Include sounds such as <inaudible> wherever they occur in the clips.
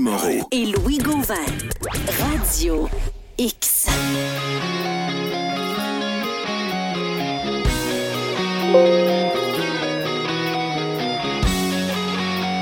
Moreau. et Louis Gauvin. Radio X.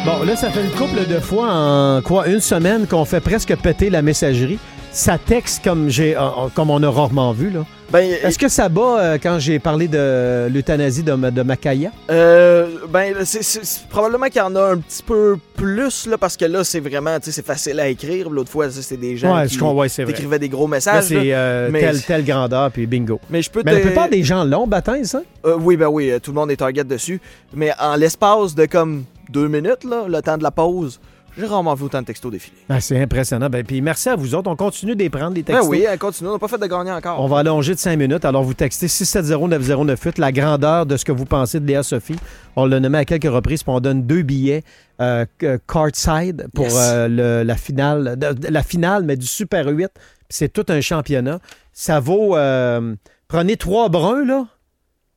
Bon, là, ça fait une couple de fois en quoi une semaine qu'on fait presque péter la messagerie. Ça texte comme j'ai euh, euh, comme on a rarement vu là. Ben, Est-ce que ça bat euh, quand j'ai parlé de l'euthanasie de, de Macaya? euh, ben c'est- probablement qu'il y en a un petit peu plus, là, parce que là, c'est vraiment, tu sais, c'est facile à écrire. L'autre fois, ça, c'était des gens Ouais, qui ouais, écrivaient des gros messages. là. c'est euh, mais- telle, telle grandeur, puis bingo. Mais je peux Mais la plupart des gens l'ont, baptême, ça? Euh, oui, ben oui, euh, tout le monde est target dessus. Mais en l'espace de comme deux minutes, là, le temps de la pause, j'ai rarement vu autant de textos défiler. Ah, c'est impressionnant. Ben, puis merci à vous autres. On continue d'y prendre des Ben textos. oui, elle continue. On n'a pas fait de gagnant encore. On va allonger de 5 minutes. Alors, vous textez 670-9098, la grandeur de ce que vous pensez de Léa Sophie. On l'a nommé à quelques reprises, puis on donne deux billets euh, que- courtside pour Yes. euh, le- la finale, de- de- la finale, mais du Super 8. Puis C'est tout un championnat. Ça vaut. euh, prenez trois bruns, là,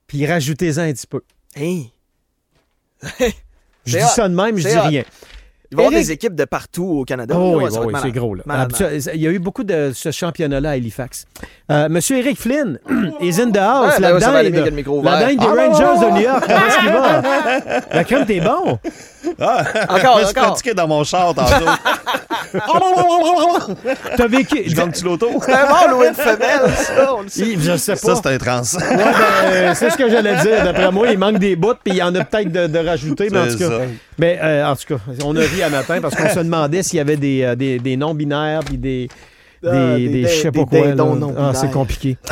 puis rajoutez-en un petit peu. Hey, <laughs> Je C'est dis hot. ça de même, je dis hot. rien. Il va y avoir des équipes de partout au Canada. Oh, oui, va oui, être c'est gros. Là. Malade, malade. Absol- Il y a eu beaucoup de ce championnat-là à Halifax. Euh, Monsieur Eric Flynn <clears throat> is in the house. Ouais, la ben oui, ça va aller mieux dinde, que le micro la des Ah, Rangers de New York. Comment est-ce qu'il va? <laughs> La crème, t'es bon. Ah, Encore, je me suis encore. pratiqué dans mon char tantôt. <laughs> T'as vécu. je gagne-tu l'auto? C'est un de femelle, ça, on le sait. Il- Je sais Ça, pas. c'est un trans. Ouais, ben, euh, c'est ce que j'allais dire. D'après moi, il manque des bouts, puis il y en a peut-être de, de rajouter. Mais en C'est tout cas, ça. mais, euh, en tout cas, on a ri à matin parce qu'on se demandait s'il y avait des, euh, des, des non-binaires puis des. Des, Ah, des des- je sais pas des quoi. là. dindons non Ah, c'est compliqué. <laughs>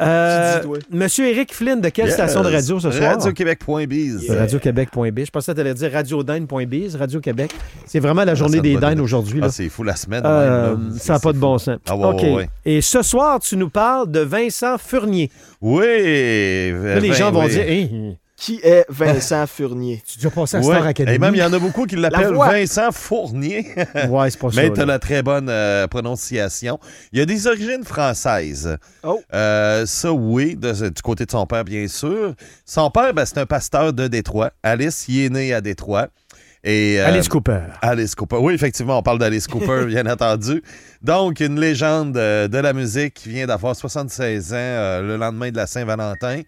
Euh. Monsieur Eric Flynn, de quelle station de radio ce soir? Radio-Québec.biz. Radio-Québec.biz. Je pensais que tu allais dire radiodinde.biz, Radio-Québec. C'est vraiment la journée ça des dindes aujourd'hui. là. Ah, c'est fou la semaine. Euh, même, là. ça n'a pas de bon sens. Ah, ouais, OK. ouais, ouais. Et ce soir, tu nous parles de Vincent Furnier. Oui. Là, les ben gens vont oui. dire Hey, Qui est Vincent Furnier? <laughs> tu dois passer à Ouais. Star Academy. Et même, il y en a beaucoup qui l'appellent. Vincent Fournier. <laughs> Ouais, c'est pas ça. Mais tu as la très bonne euh, prononciation. Il a des origines françaises. Oh. Euh, ça, oui, de- du côté de son père, bien sûr. Son père, ben, c'est un pasteur de Détroit. Alice, il est né à Détroit. Et, euh, Alice Cooper. Alice Cooper. Oui, effectivement, on parle d'Alice Cooper, <laughs> bien entendu. Donc, une légende euh, de la musique qui vient d'avoir 76 ans euh, le lendemain de la Saint-Valentin.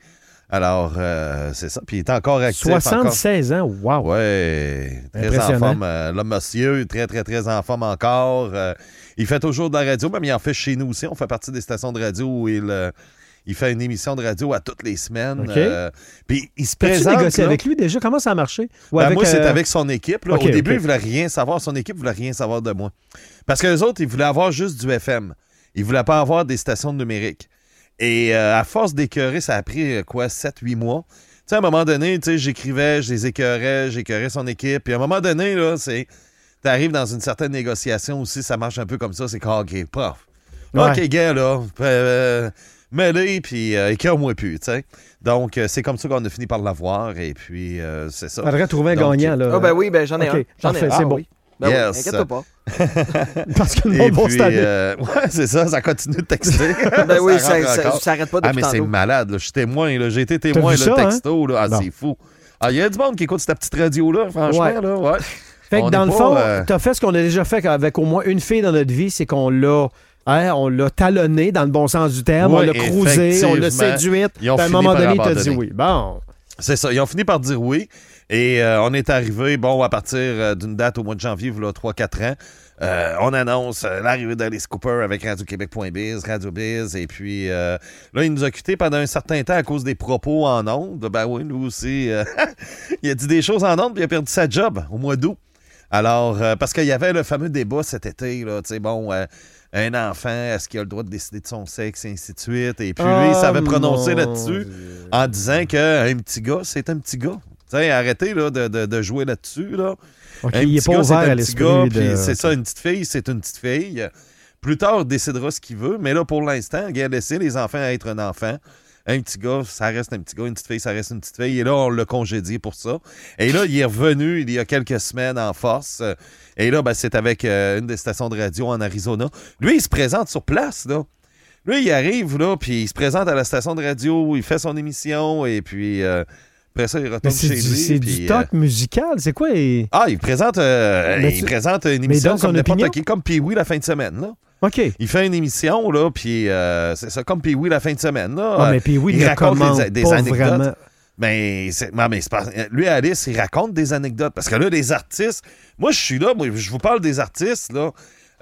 Alors, euh, c'est ça. Puis il est encore actif. encore- 76 ans, wow. Ouais, très en forme. euh, L'homme monsieur, très, très, très en forme encore. Euh, il fait toujours de la radio, même il en fait chez nous aussi. On fait partie des stations de radio où il, euh, il fait une émission de radio à toutes les semaines. Puis il se présente. négocié là. avec lui déjà? Comment ça a marché? Ou Ben, avec, moi, c'est avec son équipe. là. Au début, il voulait rien savoir. Son équipe voulait rien savoir de moi. Parce que les autres, ils voulaient avoir juste du FM. Ils voulaient pas avoir des stations numériques. Et euh, à force d'écœurer, ça a pris euh, quoi, 7-8 mois. Tu sais, à un moment donné, tu sais, j'écrivais, je les écœurais, j'écœurais son équipe. Puis à un moment donné, là, c'est. T'arrives dans une certaine négociation aussi, ça marche un peu comme ça. C'est comme, OK, prof. Ouais. OK, gars, là. Euh, Mêlé, puis euh, écœure-moi plus, tu sais. Donc, euh, c'est comme ça qu'on a fini par l'avoir. Et puis, euh, c'est ça. Faudrait trouver un Donc, gagnant. Là. Ah ben oui, ben j'en ai un. J'en ai un. c'est Ah, bon. oui. Ben Yes. oui, pas. <laughs> Parce que le monde va se euh, ouais, c'est ça, ça continue de texter. <laughs> Ben oui, Ça ça, ça, encore. ça arrête pas Ah, depuis mais c'est malade, là. Je suis témoin, là. J'ai été témoin, le ça, hein? texto, là. Ah, c'est fou. Ah, il y a du monde qui écoute cette petite radio-là, franchement, Ouais. là. Ouais. Fait que On dans le pas, fond, euh, t'as fait ce qu'on a déjà fait avec au moins une fille dans notre vie, c'est qu'on l'a. hein, on l'a talonné dans le bon sens du terme, Ouais, on l'a cruisé, on l'a séduite. À un moment donné, il t'a dit oui. Bon. C'est ça. Ils ont fini par dire oui. Et euh, on est arrivé, bon, à partir euh, d'une date au mois de janvier, voilà 3-4 ans. euh, on annonce l'arrivée d'Alice Cooper avec Radio-Québec.biz, Radio Biz. Et puis euh, là, il nous a quittés pendant un certain temps à cause des propos en ondes. Ben oui, nous aussi. <laughs> il a dit des choses en ondes, puis il a perdu sa job au mois d'août. Alors, euh, parce qu'il y avait le fameux débat cet été, là, tu sais, bon, euh, un enfant, est-ce qu'il a le droit de décider de son sexe, et ainsi de suite? Et puis lui, il s'avait prononcé Oh, là-dessus en disant qu'un petit gars, c'est un petit gars. Tu sais, arrêtez là, de, de- de jouer là-dessus. Là. Un il est pas gars, ouvert un à petit l'esprit. gars, de- puis c'est ça, une petite fille, c'est une petite fille. Plus tard, il décidera ce qu'il veut, mais là, pour l'instant, il a laissé les enfants être un enfant. Un petit gars, ça reste un petit gars. Une petite fille, ça reste une petite fille. Et là, on l'a congédié pour ça. Et là, il est revenu il y a quelques semaines en force. Et là, ben, c'est avec euh, une des stations de radio en Arizona. Lui, il se présente sur place, là. Lui, il arrive, là, puis il se présente à la station de radio, il fait son émission, et puis... euh, Après ça, il retourne c'est chez du, lui. c'est puis, du euh, talk musical. C'est quoi? et- Ah, il présente, euh, il présente une il émission comme n'importe qui, comme Pee-Wee la fin de semaine. Là. OK. Il fait une émission, là, puis euh, c'est ça, comme Pee-Wee la fin de semaine. Là, Ah, mais oui, il il raconte des- des pas anecdotes. vraiment. Mais, c'est, non, mais pas- lui, Alice, il raconte des anecdotes. Parce que là, les artistes, moi, je suis là, moi, je vous parle des artistes, là.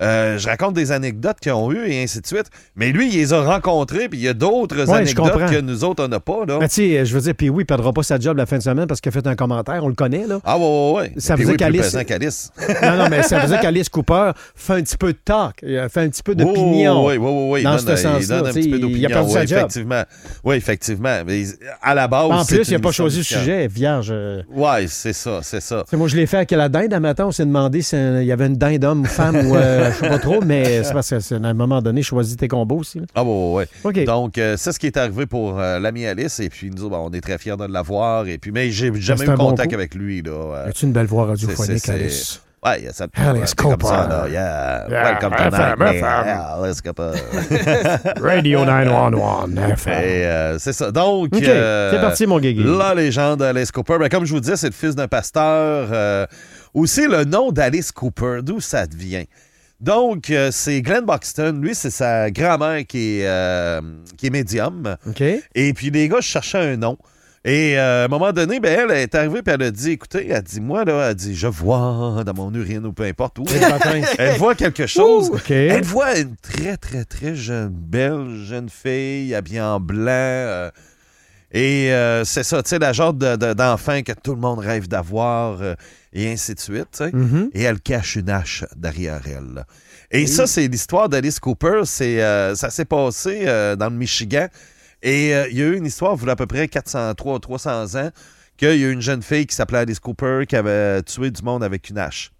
Euh, je raconte des anecdotes qu'ils ont eues et ainsi de suite. Mais lui, il les a rencontrés, puis il y a d'autres Ouais, anecdotes que nous autres, on n'a pas, là. Mais tu sais, je veux dire, puis oui, il perdra pas sa job la fin de semaine parce qu'il a fait un commentaire. On le connaît, là. Ah, ouais, ouais, ouais. Ça veut oui, qu'Alice- <laughs> non, non, mais ça veut dire qu'Alice Cooper fait un petit peu de talk, il fait un petit peu d'opinion. Oui, oui, oui, oui. Dans Il donne, ce il sens-là, donne un petit peu il a d'opinion. sa oui, job. effectivement. Oui, effectivement. Mais à la base. En plus, il n'a pas choisi le sujet, vierge. euh. Ouais, c'est ça, c'est ça. Tu sais, moi, je l'ai fait avec la dinde. Un matin, on s'est demandé s'il y avait une dinde homme ou femme ou euh, je sais pas trop, mais c'est parce que c'est- à un moment donné, choisis tes combos aussi. là. Ah, ouais, ouais. Donc, euh, c'est ce qui est arrivé pour euh, l'ami Alice. Et puis, nous, bon, on est très fiers de l'avoir. Et puis, mais j'ai jamais c'est eu bon contact coup. avec lui. Là. Euh, As-tu une belle voix radiophonique, Alice? Ouais, il y a ça. Alice c'est comme ça, Cooper. là. Yeah. Yeah, Welcome FM, man. FM. Yeah, Alice Cooper. <laughs> Radio 911 FM. Euh, c'est ça. Donc, euh, c'est parti, mon guégué. La légende d'Alice Cooper. Ben, comme je vous disais, c'est le fils d'un pasteur. euh, aussi, le nom d'Alice Cooper, d'où ça devient? Donc, euh, c'est Glenn Buxton. Lui, c'est sa grand-mère qui est, euh, qui est médium. Et puis, les gars cherchaient un nom. Et euh, à un moment donné, ben, elle est arrivée et elle a dit, écoutez, elle dit, moi, là, elle dit, je vois dans mon urine ou peu importe où. <laughs> elle voit quelque chose. Elle voit une très, très, très jeune, belle jeune fille habillée en blanc. Et euh, c'est ça, tu sais, la genre de- de- d'enfant que tout le monde rêve d'avoir euh, et ainsi de suite. Mhm. Et elle cache une hache derrière elle. Et ça, c'est l'histoire d'Alice Cooper. C'est, euh, ça s'est passé dans le Michigan. Et il y a eu une histoire, il y a à peu près 403 300 ans, qu'il y a eu une jeune fille qui s'appelait Alice Cooper qui avait tué du monde avec une hache.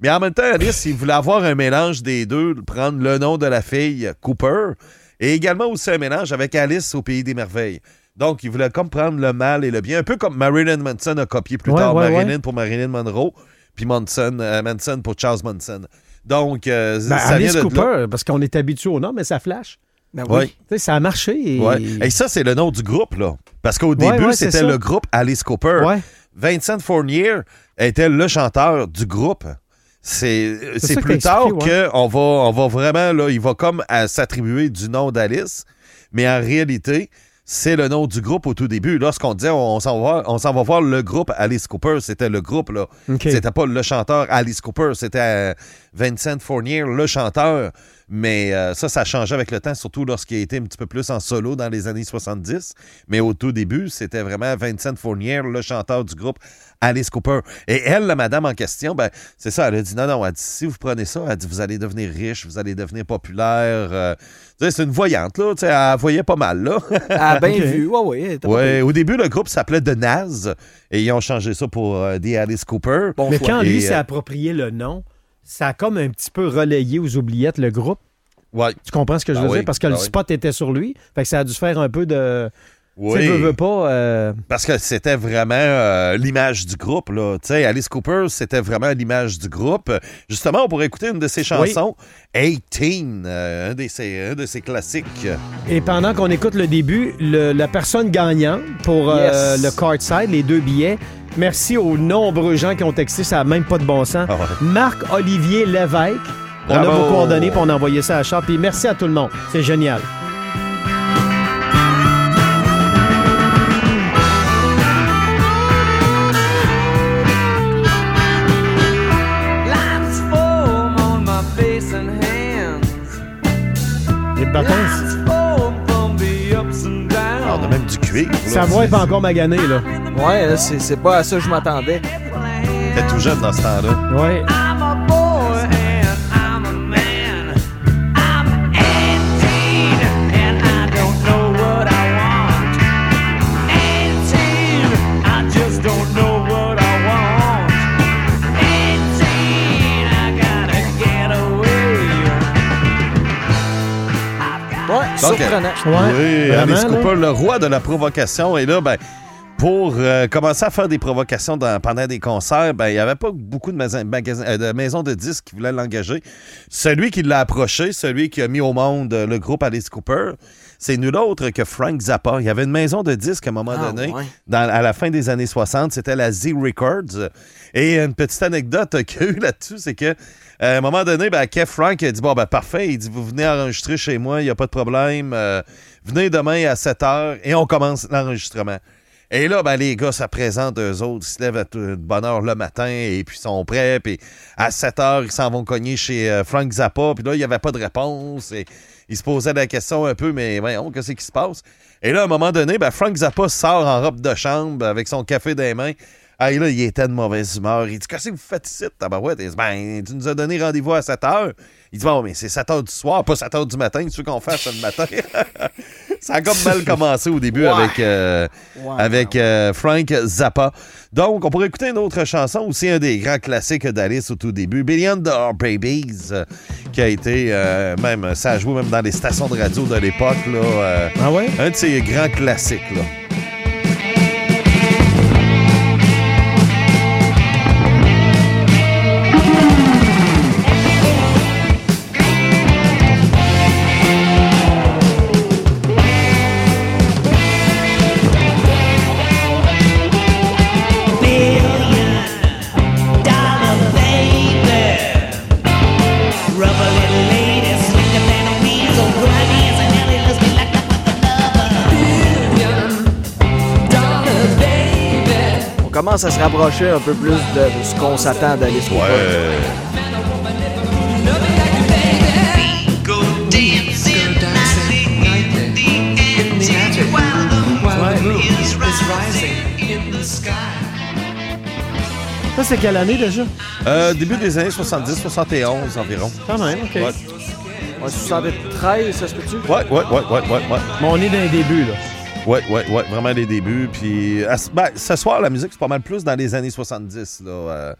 Mais en même temps, Alice, il voulait avoir un mélange des deux, prendre le nom de la fille, Cooper, et également aussi un mélange avec Alice au Pays des Merveilles. Donc, il voulait comme prendre le mal et le bien, un peu comme Marilyn Manson a copié plus Ouais, tard ouais, Marilyn ouais. pour Marilyn Monroe, puis Manson, euh, Manson pour Charles Manson. Donc, euh, Ben, ça Alice vient de là. Cooper, parce qu'on est habitué au nom, mais ça flash. Ben sais, ça a marché. Et... Ouais. Et ça, c'est le nom du groupe, là. Parce qu'au Ouais, début, ouais, c'était le groupe Alice Cooper. Ouais. Vincent Fournier était le chanteur du groupe. C'est plus tard qu'on va, on va vraiment, là, il va comme s'attribuer du nom d'Alice, mais en réalité, c'est le nom du groupe au tout début. Lorsqu'on disait on, on s'en va, on s'en va voir le groupe Alice Cooper, c'était le groupe, là. C'était pas le chanteur Alice Cooper, c'était euh, Vincent Fournier, le chanteur. Mais euh, ça, ça a changé avec le temps, surtout lorsqu'il a été un petit peu plus en solo dans les années 70. Mais au tout début, c'était vraiment Vincent Fournier, le chanteur du groupe Alice Cooper. Et elle, la madame en question, ben, c'est ça, elle a dit non, non, elle dit si vous prenez ça, elle dit vous allez devenir riche, vous allez devenir populaire. Euh, c'est une voyante, là. Tu sais, elle voyait pas mal, là. Elle a bien <laughs> vu. Ouais, ouais. ouais, au début, le groupe s'appelait The Naz et ils ont changé ça pour euh, The Alice Cooper. Bon Mais choix. quand lui Et, s'est euh, approprié le nom, ça a comme un petit peu relayé aux oubliettes le groupe. Ouais. Tu comprends ce que je Ah veux oui, dire? Parce que ah le oui. spot était sur lui. Fait que ça a dû faire un peu de. Oui. veux, veux pas. euh, Parce que c'était vraiment euh, l'image du groupe. Là. Tu sais, Alice Cooper, c'était vraiment l'image du groupe. Justement, on pourrait écouter une de ses chansons, 18, euh, un, de ses, un de ses classiques. Et pendant qu'on écoute le début, le- la personne gagnante pour Yes. le card side, les deux billets, merci aux nombreux gens qui ont texté, ça n'a même pas de bon sens. Ah ouais. Marc-Olivier Lévesque, on a vos coordonnées pour on a envoyé ça à Charles. Puis merci à tout le monde. C'est génial. Là. sa voix est pas encore maganée, là. Ouais, là, c'est c'est pas à ça que je m'attendais. T'es tout jeune dans ce temps-là. Ouais. Surprenant. Oui, vraiment, Alice. Cooper, le roi de la provocation. Et là, ben, pour euh, commencer à faire des provocations dans- pendant des concerts, ben, il n'y avait pas beaucoup de, euh, de maisons de disques qui voulaient l'engager. Celui qui l'a approché, celui qui a mis au monde euh, le groupe Alice Cooper, c'est nul autre que Frank Zappa. Il y avait une maison de disques à un moment Ah, donné, ouais. dans- à la fin des années 60, c'était la Z Records. Et une petite anecdote qu'il y a eu là-dessus, c'est que à un moment donné, ben, Kev Frank a dit Bon, ben parfait, il dit Vous venez enregistrer chez moi, il n'y a pas de problème. euh, venez demain à 7 h et on commence l'enregistrement. Et là, ben, les gars se présentent, eux autres, ils se lèvent à de bonne heure le matin et puis ils sont prêts. Puis à 7 heures, ils s'en vont cogner chez euh, Frank Zappa. Puis là, il n'y avait pas de réponse. Et ils se posaient la question un peu, mais voyons, qu'est-ce qui se passe? Et là, à un moment donné, ben, Frank Zappa sort en robe de chambre avec son café dans les mains. Ah, et là, il était de mauvaise humeur. Il dit Qu'est-ce que vous faites ici, tabarouette? Il dit Ben, tu nous as donné rendez-vous à 7 heures. Il dit Bon, mais c'est 7 heures du soir, pas 7 heures du matin. Tu veux qu'on fasse ça le matin? <laughs> ça a comme mal commencé au début Ouais. avec, euh, Ouais, avec euh, Frank Zappa. Donc, on pourrait écouter une autre chanson, aussi un des grands classiques d'Alice au tout début, Billion Dollar Babies, euh, qui a été euh, même, ça a joué même dans les stations de radio de l'époque, là. euh, Ah ouais? un de ces grands classiques, là. Commence à se rapprocher un peu plus de, ce qu'on s'attend the sky. Ça, c'est quelle année déjà? Euh, début des années 70-71 environ. Quand même, OK. Ouais. Ouais, 73, ça se peut-tu? Ouais, ouais, ouais, ouais, ouais, ouais. Mais on est dans les débuts, là. Ouais, ouais, ouais, vraiment les débuts. Puis, ben, ce soir, la musique, c'est pas mal plus dans les années 70, là. euh,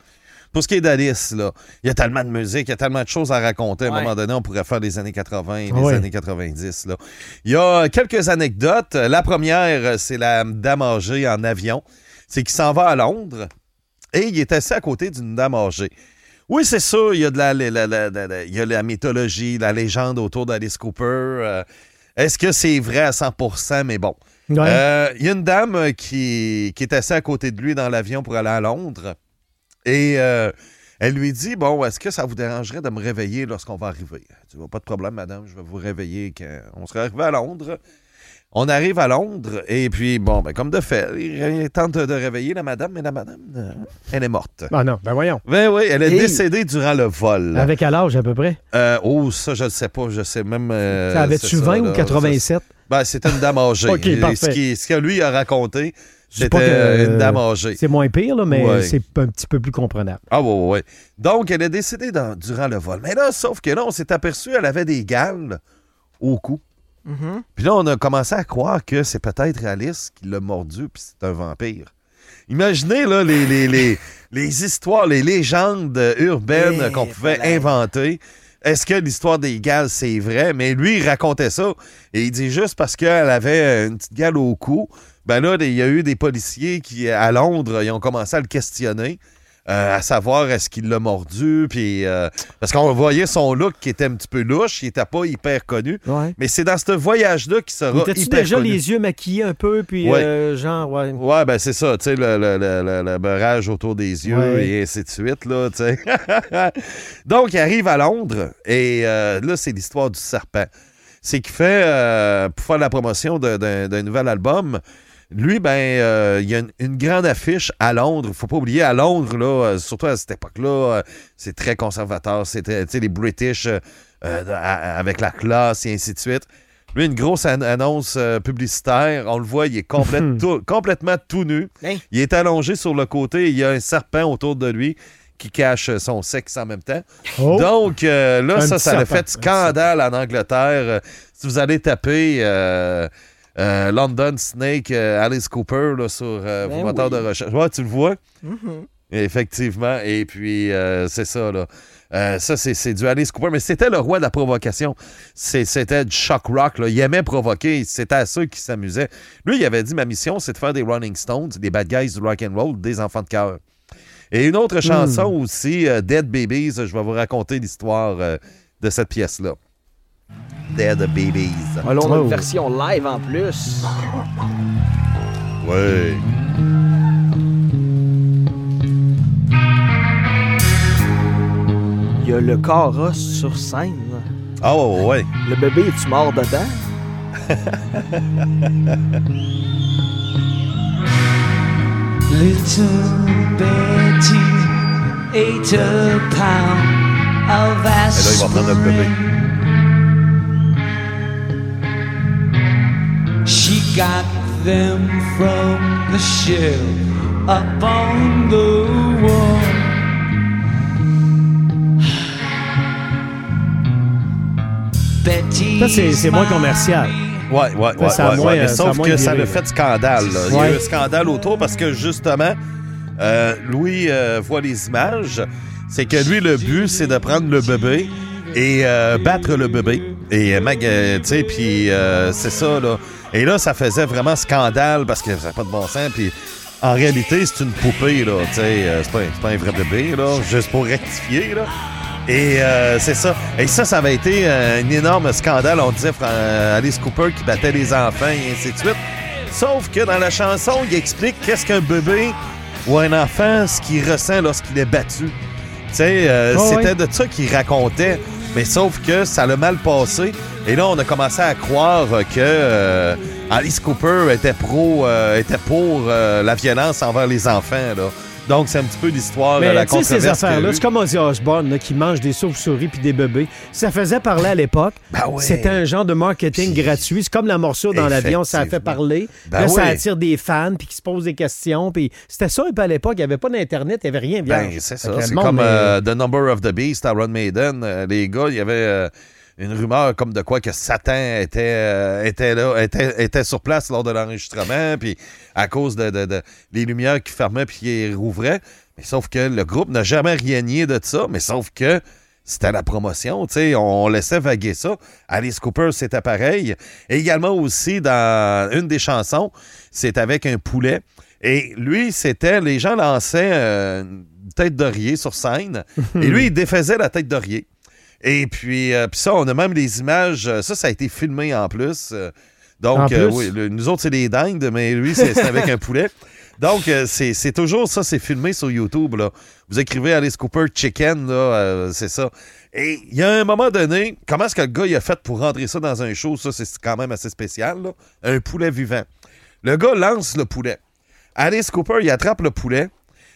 pour ce qui est d'Alice, là, il y a tellement de musique, il y a tellement de choses à raconter. À un moment donné, on pourrait faire les années 80, les Ouais. années 90, là. Il y a quelques anecdotes. La première, c'est la dame âgée en avion. C'est qu'il s'en va à Londres et il est assis à côté d'une dame âgée. Oui, c'est sûr, il y a de la, la- la- la- la- la- il y a la mythologie, la légende autour d'Alice Cooper. Euh, Est-ce que c'est vrai à 100% Mais bon. Ouais. Euh, Il y a une dame euh, qui, qui est assise à côté de lui dans l'avion pour aller à Londres. Et euh, elle lui dit Bon, est-ce que ça vous dérangerait de me réveiller lorsqu'on va arriver? Elle dit Pas de problème, madame, je vais vous réveiller quand on sera arrivé à Londres. On arrive à Londres et puis, bon, ben, comme de fait, il, tente de réveiller la madame, mais la madame, euh, elle est morte. Ah non, ben voyons. Ben oui, elle est décédée durant le vol. Avec quel âge, à peu près? Euh, oh, ça, je ne sais pas. Je sais même. euh, ça avait-tu c'est 20 ça, ou là. 87? Ben, c'était une dame âgée. <laughs> Ok, Et parfait. ce, qui- ce que lui a raconté, Je dis pas c'était que, une dame âgée. C'est moins pire, là, mais Ouais. c'est un petit peu plus comprenable. Ah, ouais, ouais, ouais. Donc, elle est décédée dans- durant le vol. Mais là, sauf que là, on s'est aperçu elle avait des gales au cou. Mhm. Puis là, on a commencé à croire que c'est peut-être Alice qui l'a mordu, puis c'est un vampire. Imaginez, là, les, les, les, <laughs> les histoires, les légendes urbaines Eh, qu'on pouvait voilà. inventer. Est-ce que l'histoire des gales, c'est vrai? Mais lui, il racontait ça. Et il dit juste parce qu'elle avait une petite gale au cou, ben là, il y a eu des policiers qui, à Londres, ils ont commencé à le questionner. Euh, à savoir est-ce qu'il l'a mordu, puis euh, parce qu'on voyait son look qui était un petit peu louche, il était pas hyper connu, Ouais. mais c'est dans ce voyage-là qu'il sera hyper déjà connu. les yeux maquillés un peu, puis Ouais. euh, genre, ouais. Ouais, ben c'est ça, tu sais, le, le, le, le- le beurrage autour des yeux Ouais. et ainsi de suite, là, tu sais. <laughs> Donc, il arrive à Londres et là, c'est l'histoire du serpent. C'est qu'il fait, pour faire la promotion d'un nouvel album, lui, ben, euh, il y a une, une grande affiche à Londres. Faut pas oublier, à Londres, là, euh, surtout à cette époque-là, euh, c'est très conservateur. C'était, les British euh, euh, avec la classe et ainsi de suite. Lui, une grosse an- annonce euh, publicitaire. On le voit, il est complète- <laughs> tout- complètement tout nu. Hein? Il est allongé sur le côté. Il y a un serpent autour de lui qui cache son sexe en même temps. Oh, Donc, euh, là, Un ça, ça a fait scandale en Angleterre. Euh, si vous allez taper euh, euh, London Snake, euh, Alice Cooper là, sur euh, Ben vos moteurs oui. de recherche, ouais, tu le vois? Mhm. Effectivement. Et puis, c'est ça, là. Euh, ça, c'est c'est du Alice Cooper, mais c'était le roi de la provocation. C'était du shock rock. Là. Il aimait provoquer. C'était à ceux qui s'amusaient. Lui, il avait dit Ma mission, c'est de faire des Rolling Stones, des bad guys du rock and roll, des enfants de cœur. Et une autre chanson aussi, euh, Dead Babies. Je vais vous raconter l'histoire euh, de cette pièce-là. Dead Babies. Alors, on a Oh. une version live en plus. Ouais. Il y a le carrosse sur scène. Ah ouais, ouais. Le bébé, est tu mort dedans? <laughs> Little Betty ate a pound of Et là, il va prendre notre bébé. Got them from the shelf up on the wall. <sighs> Betty. Ça, c'est- c'est moins commercial. Ouais, ouais, ouais. ça a ouais, moins, ouais. Mais euh, sauf moins que ça a fait scandale. là. Il y a eu un scandale autour parce que justement, euh, Louis euh, voit les images. C'est que lui, le but, c'est de prendre le bébé et euh, battre le bébé. Et euh, Mag, euh, tu sais, puis euh, c'est ça, là. Et là, ça faisait vraiment scandale parce que ça n'a pas de bon sens. Puis en réalité, c'est une poupée, là. Tu sais, euh, c'est pas, pas un vrai bébé, là. Juste pour rectifier, là. Et euh, c'est ça. Et ça, ça avait été un énorme scandale. On disait Alice Cooper qui battait les enfants et ainsi de suite. Sauf que dans la chanson, il explique qu'est-ce qu'un bébé ou un enfant, ce qu'il ressent lorsqu'il est battu. Tu sais, euh, Oh, c'était de ça qu'il racontait. Mais sauf que ça l'a mal passé. Et là, on a commencé à croire que euh, Alice Cooper était pro, euh, était pour euh, la violence envers les enfants. Là. Donc, c'est un petit peu l'histoire, Mais la tu sais, ces controverse. a affaires-là, c'est comme Ozzy Osbourne là, qui mange des sauves-souris puis des bébés. Ça faisait parler à l'époque. Ben ouais. C'était un genre de marketing Puis- gratuit. C'est comme la morsure dans l'avion, ça a fait parler. Ben là, ça attire des fans puis qui se posent des questions. Puis c'était ça un peu à l'époque. Il n'y avait pas d'Internet, il n'y avait rien. Ben, c'est ça. C'est comme euh, euh, The Number of the Beast à Iron Maiden. Euh, les gars, il y avait euh, une rumeur comme de quoi que Satan était, euh, là, était, sur place lors de l'enregistrement, puis à cause de, lumières qui fermaient puis qui rouvraient. Mais sauf que le groupe n'a jamais rien nié de ça, mais sauf que c'était la promotion, tu on laissait vaguer ça. Alice Cooper, c'était pareil. Et également aussi, dans une des chansons, c'est avec un poulet. Et lui, c'était, les gens lançaient euh, une tête d'oreiller sur scène, et lui, il défaisait la tête d'oreiller. Et puis, euh, puis ça, on a même les images, euh, ça, ça a été filmé en plus. euh, donc, En euh, oui, le- nous autres, c'est des dingues, mais lui, c'est avec un <laughs> poulet. Donc, euh, c'est toujours ça, c'est filmé sur YouTube. Là. Vous écrivez Alice Cooper Chicken, là, c'est ça. Et il y a un moment donné, comment est-ce que le gars il a fait pour rentrer ça dans un show? Ça, c'est quand même assez spécial. là. Un poulet vivant. Le gars lance le poulet. Alice Cooper, il attrape le poulet.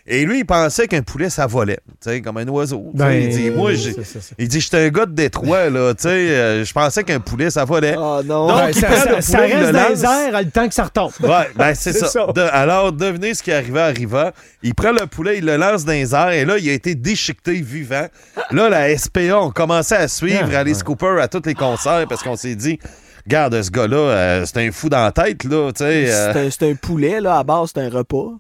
Et lui, il pensait qu'un poulet, ça volait. Tu sais, comme un oiseau. Sais, Ben, il dit, moi, j'ai- c'est- c'est- c'est- il dit, j'étais un gars de Détroit, là. Tu sais, euh, je pensais qu'un poulet, ça volait. Oh non. Donc, Ouais, il ça, prend ça- le ça poulet, il reste le dans lance. les airs le temps que ça retombe. Ouais, ben c'est <laughs> C'est ça. ça. De- alors, devenez ce qui arrivait arriva. Il prend le poulet, il le lance dans les airs et là, il a été déchiqueté vivant. Là, la SPA ont commencé à suivre Ah, Alice Cooper à tous les concerts parce qu'on s'est dit, regarde, ce gars-là, euh, c'est un fou dans la tête, là, tu sais. euh, C'est un, c'est un poulet, là, à base, c'est un repas.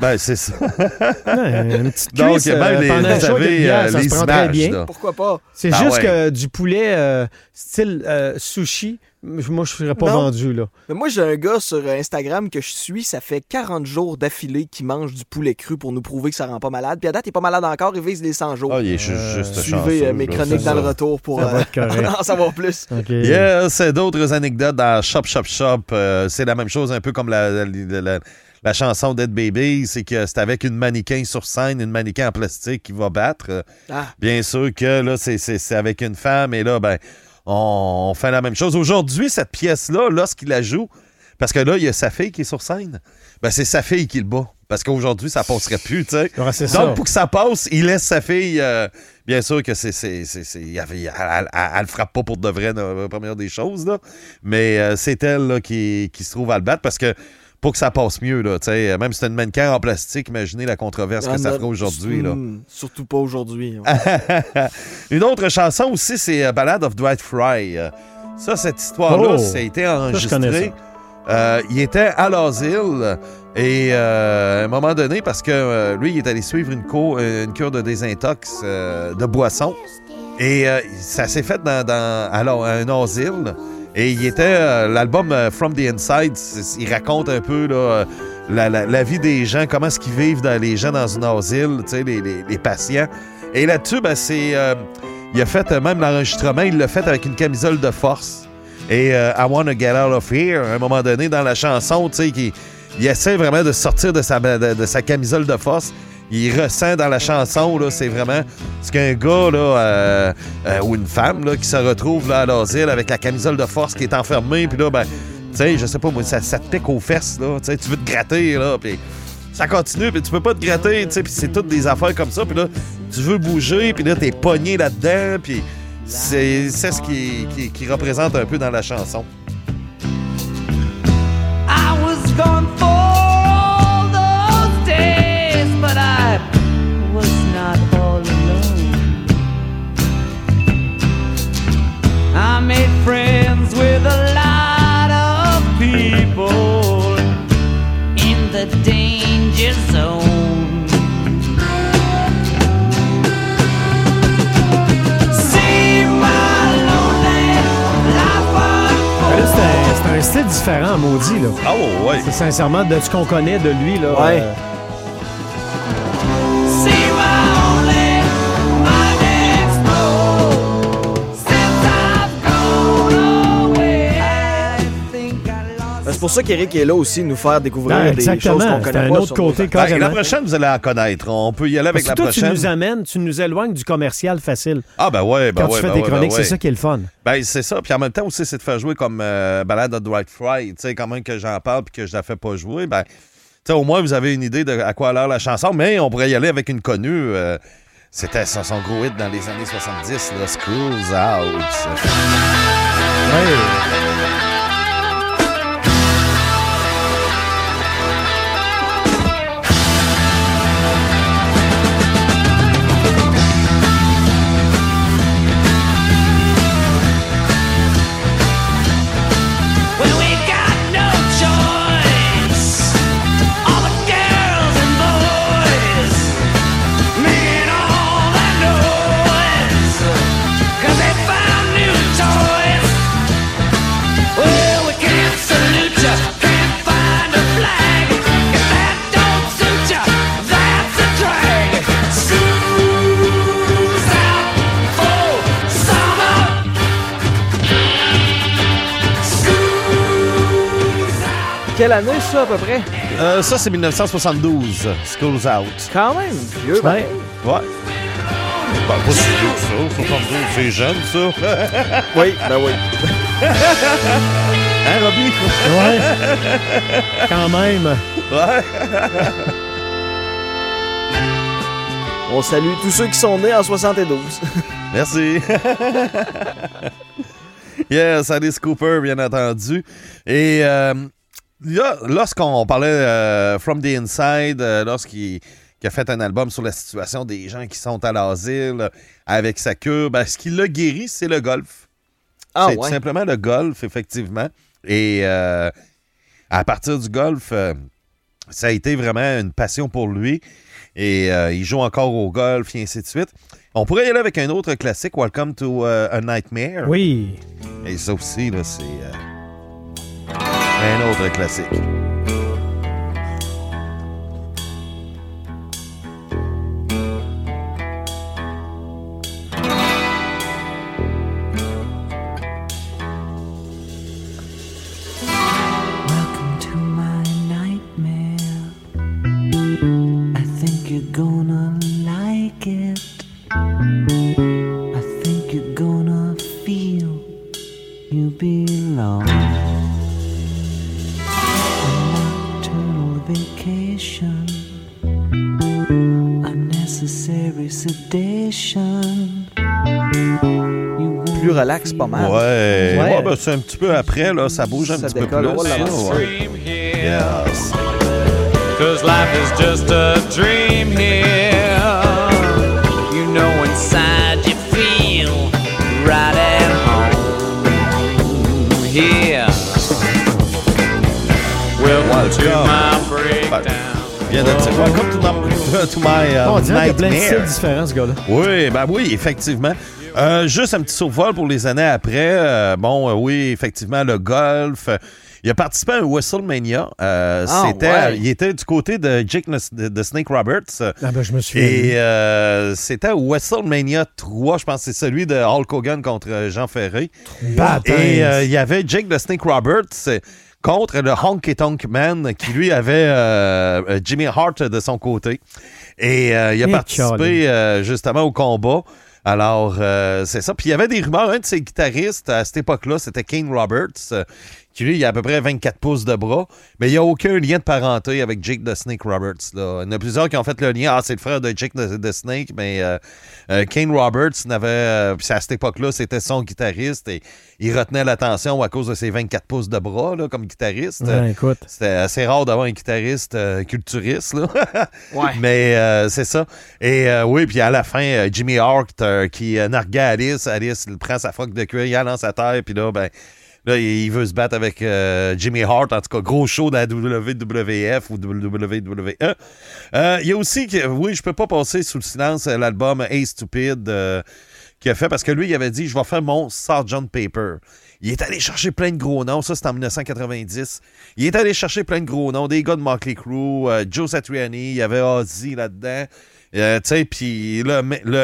Ben, c'est ça. Ouais, une petite Donc, cuisse, même euh, les, pendant un show bière, euh, ça se les prend très images, bien. là. Pourquoi pas? C'est Ben juste ouais. que du poulet euh, style euh, sushi, moi, je ne serais pas Non. vendu. là. Mais moi, j'ai un gars sur Instagram que je suis, ça fait 40 jours d'affilée qu'il mange du poulet cru pour nous prouver que ça rend pas malade. Puis à date, il est pas malade encore, il vise les 100 jours. Ah, il est ju- juste Suivez chanceux, euh, mes là, chroniques c'est dans le ça. retour pour Ça va euh, être correct. <laughs> en savoir plus. OK. Yes, c'est d'autres anecdotes dans Shop Shop Shop. Euh, c'est la même chose, un peu comme la, la, la- la chanson Dead Baby. C'est que c'est avec une mannequin sur scène, une mannequin en plastique qui va battre. Ah. Bien sûr que là, c'est- c'est c'est avec une femme et là, ben, on, on fait la même chose. Aujourd'hui, cette pièce-là, lorsqu'il la joue, parce que là, il y a sa fille qui est sur scène, ben, c'est sa fille qui le bat. Parce qu'aujourd'hui, ça passerait plus, tu sais. Ouais, c'est Donc, ça. pour que ça passe, il laisse sa fille. euh, bien sûr que c'est. elle, elle- elle- elle le frappe pas pour de vrai, dans la première des choses, là. Mais euh, c'est elle là, qui, qui se trouve à le battre parce que pour que ça passe mieux, là, tu sais, même si c'est une mannequin en plastique, imaginez la controverse que Ah, ça non, fera aujourd'hui, là. Surtout pas aujourd'hui. ouais. <laughs> Une autre chanson aussi, c'est euh, Ballad of Dwight Fry. Euh, Ça, cette histoire-là, Oh! ça a été je connais enregistré Euh, il était à l'asile et euh, à un moment donné, parce que euh, lui, il est allé suivre une, cour- euh, une cure de désintox euh, de boisson. Et euh, ça s'est fait dans, dans- alors, à un asile. Et il était. euh, L'album euh, From the Inside, il raconte un peu euh, la, la- vie des gens, comment est-ce qu'ils vivent les gens dans un asile, les, les- les patients. Et là-dessus, ben, c'est. il a fait même l'enregistrement, il l'a fait avec une camisole de force. Et I Wanna Get Out of Here, à un moment donné, dans la chanson, tu sais, qui- il essaie vraiment de sortir de sa, de sa camisole de force. Il ressent dans la chanson, là, c'est vraiment ce qu'un gars là, euh, euh, ou une femme là, qui se retrouve là, à l'asile avec la camisole de force qui est enfermée, puis là, ben, tu sais, je sais pas, moi, ça, te pique aux fesses, là, tu veux te gratter, là, puis ça continue, puis tu peux pas te gratter, tu sais, puis c'est toutes des affaires comme ça, puis là, tu veux bouger, puis là, t'es pogné là-dedans, puis c'est c'est ce qui, qui, qui représente un peu dans la chanson. Un, style différent, maudit, là. Ah ouais, C'est sincèrement de ce qu'on connaît de lui, là. Ouais. euh, C'est pour ça qu'Éric est là aussi, nous faire découvrir Ben, des choses qu'on C'est connaît un pas autre côté Ben, la prochaine, vous allez la connaître. On peut y aller avec Parce la que toi, tu nous amènes, tu nous éloignes du commercial facile. Ah, ben ouais, ben Quand ouais. tu fais ben ouais, ben chroniques, ouais. c'est ça qui est le fun. Ben, c'est ça. Puis en même temps aussi, c'est de faire jouer comme euh, Ballade of Dwight Fry. Tu sais, quand même que j'en parle puis que je la fais pas jouer, ben, tu sais, au moins, vous avez une idée de à quoi a l'air la chanson, mais on pourrait y aller avec une connue. euh, c'était son, son gros hit dans les années 70, là, Schools Out. Quelle année, ça, à peu près? Euh, ça, c'est 1972, Schools Out. Quand même, vieux. ben. Ouais. Ouais. Ben, pas si vieux que ça. 72, c'est jeune, ça. <laughs> Oui, ben oui. hein, Robbie? Ouais. Quand même. Ouais. On salue tous ceux qui sont nés en 72. <laughs> Merci. <laughs> yes, Alice Cooper, bien entendu. Et euh, là, lorsqu'on parlait euh, From the Inside, euh, lorsqu'il qu'il a fait un album sur la situation des gens qui sont à l'asile euh, avec sa cure, ben, ce qui l'a guéri, c'est le golf. Ah c'est tout ouais. simplement le golf, effectivement. Et euh, à partir du golf, euh, ça a été vraiment une passion pour lui. Et euh, il joue encore au golf et ainsi de suite. On pourrait y aller avec un autre classique, Welcome to a Nightmare. Oui. Et ça aussi, là, c'est euh, un autre classique. Pas mal. Ouais. Ouais. Ouais, ben, c'est un petit peu après, là, ça bouge un Ça petit peu plus. oh ouais. Yes. Cause life is just a dream here. You know inside you feel right at home here. Welcome. my breakdown. Viens de dire Welcome to my, to my uh, On dirait qu'il y a plein de styles nightmare. différents, ce gars-là. Oui, ben oui, effectivement. Euh, juste un petit saut vol pour les années après. Euh, bon, euh, oui, effectivement, le golf. Euh, il a participé à un WrestleMania. Euh, Ah, c'était, ouais. Il était du côté de Jake de, de Snake Roberts. Ah ben, je me souviens. Et euh, c'était WrestleMania 3, je pense que c'est celui de Hulk Hogan contre Jean Ferré. Et euh, il y avait Jake the Snake Roberts contre le Honky Tonk Man qui lui avait euh, Jimmy Hart de son côté. Et euh, il a Et participé euh, justement au combat. Alors, euh, c'est ça. Puis il y avait des rumeurs. Un de ses guitaristes à cette époque-là, c'était Kane Roberts, euh, qui lui, il a à peu près 24 pouces de bras. Mais il n'y a aucun lien de parenté avec Jake the Snake Roberts. Là. Il y en a plusieurs qui ont fait le lien. Ah, c'est le frère de Jake the, the Snake. Mais euh, euh, Kane Roberts n'avait. euh, puis à cette époque-là, c'était son guitariste. Et il retenait l'attention à cause de ses 24 pouces de bras là, comme guitariste. Ouais, écoute. C'était assez rare d'avoir un guitariste euh, culturiste. Là. <laughs> Ouais. Mais euh, c'est ça. Et euh, oui, puis à la fin, Jimmy Hart euh, qui euh, narguait Alice. Alice il prend sa froque de cuir, il lance à terre, puis là, ben. Là, il veut se battre avec euh, Jimmy Hart, en tout cas, gros show de la WWF ou WWE. Euh, il y a aussi, que, oui, je peux pas passer sous le silence euh, l'album Hey Stupid euh, qu'il a fait parce que lui, il avait dit Je vais faire mon Sgt. Paper. Il est allé chercher plein de gros noms. Ça, c'était en 1990. Il est allé chercher plein de gros noms. Des gars de Motley Crue, Joe Satriani, il y avait Ozzy là-dedans. Euh, tu sais, puis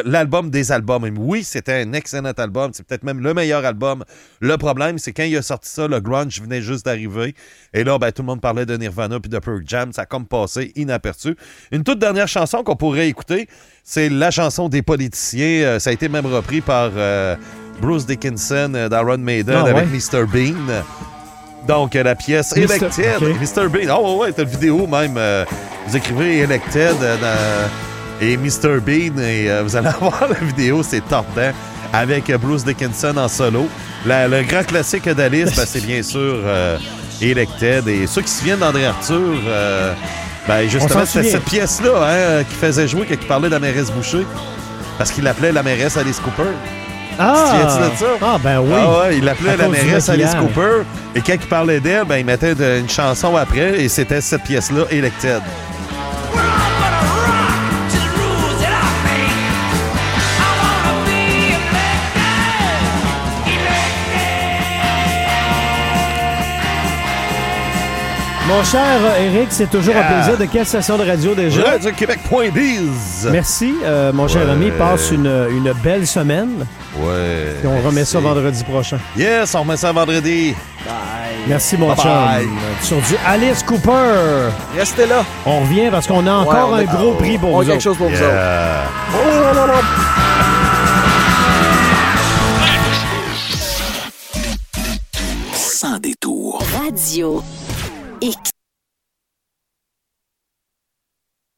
l'album des albums. Oui, c'était un excellent album. C'est peut-être même le meilleur album. Le problème, c'est quand il a sorti ça, le grunge venait juste d'arriver. Et là, ben, tout le monde parlait de Nirvana puis de Pearl Jam. Ça a comme passé inaperçu. Une toute dernière chanson qu'on pourrait écouter, c'est la chanson des politiciens. Euh, ça a été même repris par euh, Bruce Dickinson euh, d'Iron Maiden Ah, avec ouais? Mr. Bean. Donc, la pièce. Elected. Mr. Bean. Oh, ouais, ouais, t'as le vidéo même. vous écrivez Elected dans- et Mr. Bean et euh, vous allez <laughs> avoir la vidéo, c'est tordant, avec euh, Bruce Dickinson en solo. La- le grand classique d'Alice, ben, c'est bien sûr euh, Elected. Et ceux qui se souviennent d'André Arthur, euh, ben, justement, c'était cette pièce-là hein, qui faisait jouer, qui parlait de la mairesse Boucher. Parce qu'il l'appelait la mairesse Alice Cooper. Ah! Tu de ça? Ah, ben oui. Ah ouais, il l'appelait la mairesse Alice. Cooper. Et quand il parlait d'elle, ben, il mettait de- une chanson après et c'était cette pièce-là, Elected. Mon cher Eric, c'est toujours Yeah. un plaisir. De quelle station de radio déjà? Radio Québec.biz. Merci, euh, mon cher Ouais. ami. Passe une, une belle semaine. Ouais. Et on remet ça vendredi prochain. Yes, on remet ça vendredi. Merci, mon Bye chum. bye. Sur du Alice Cooper. Restez là. On revient parce qu'on a encore Ouais, on un gros prix pour On a vous quelque chose pour vous autres. Yeah. Radio X.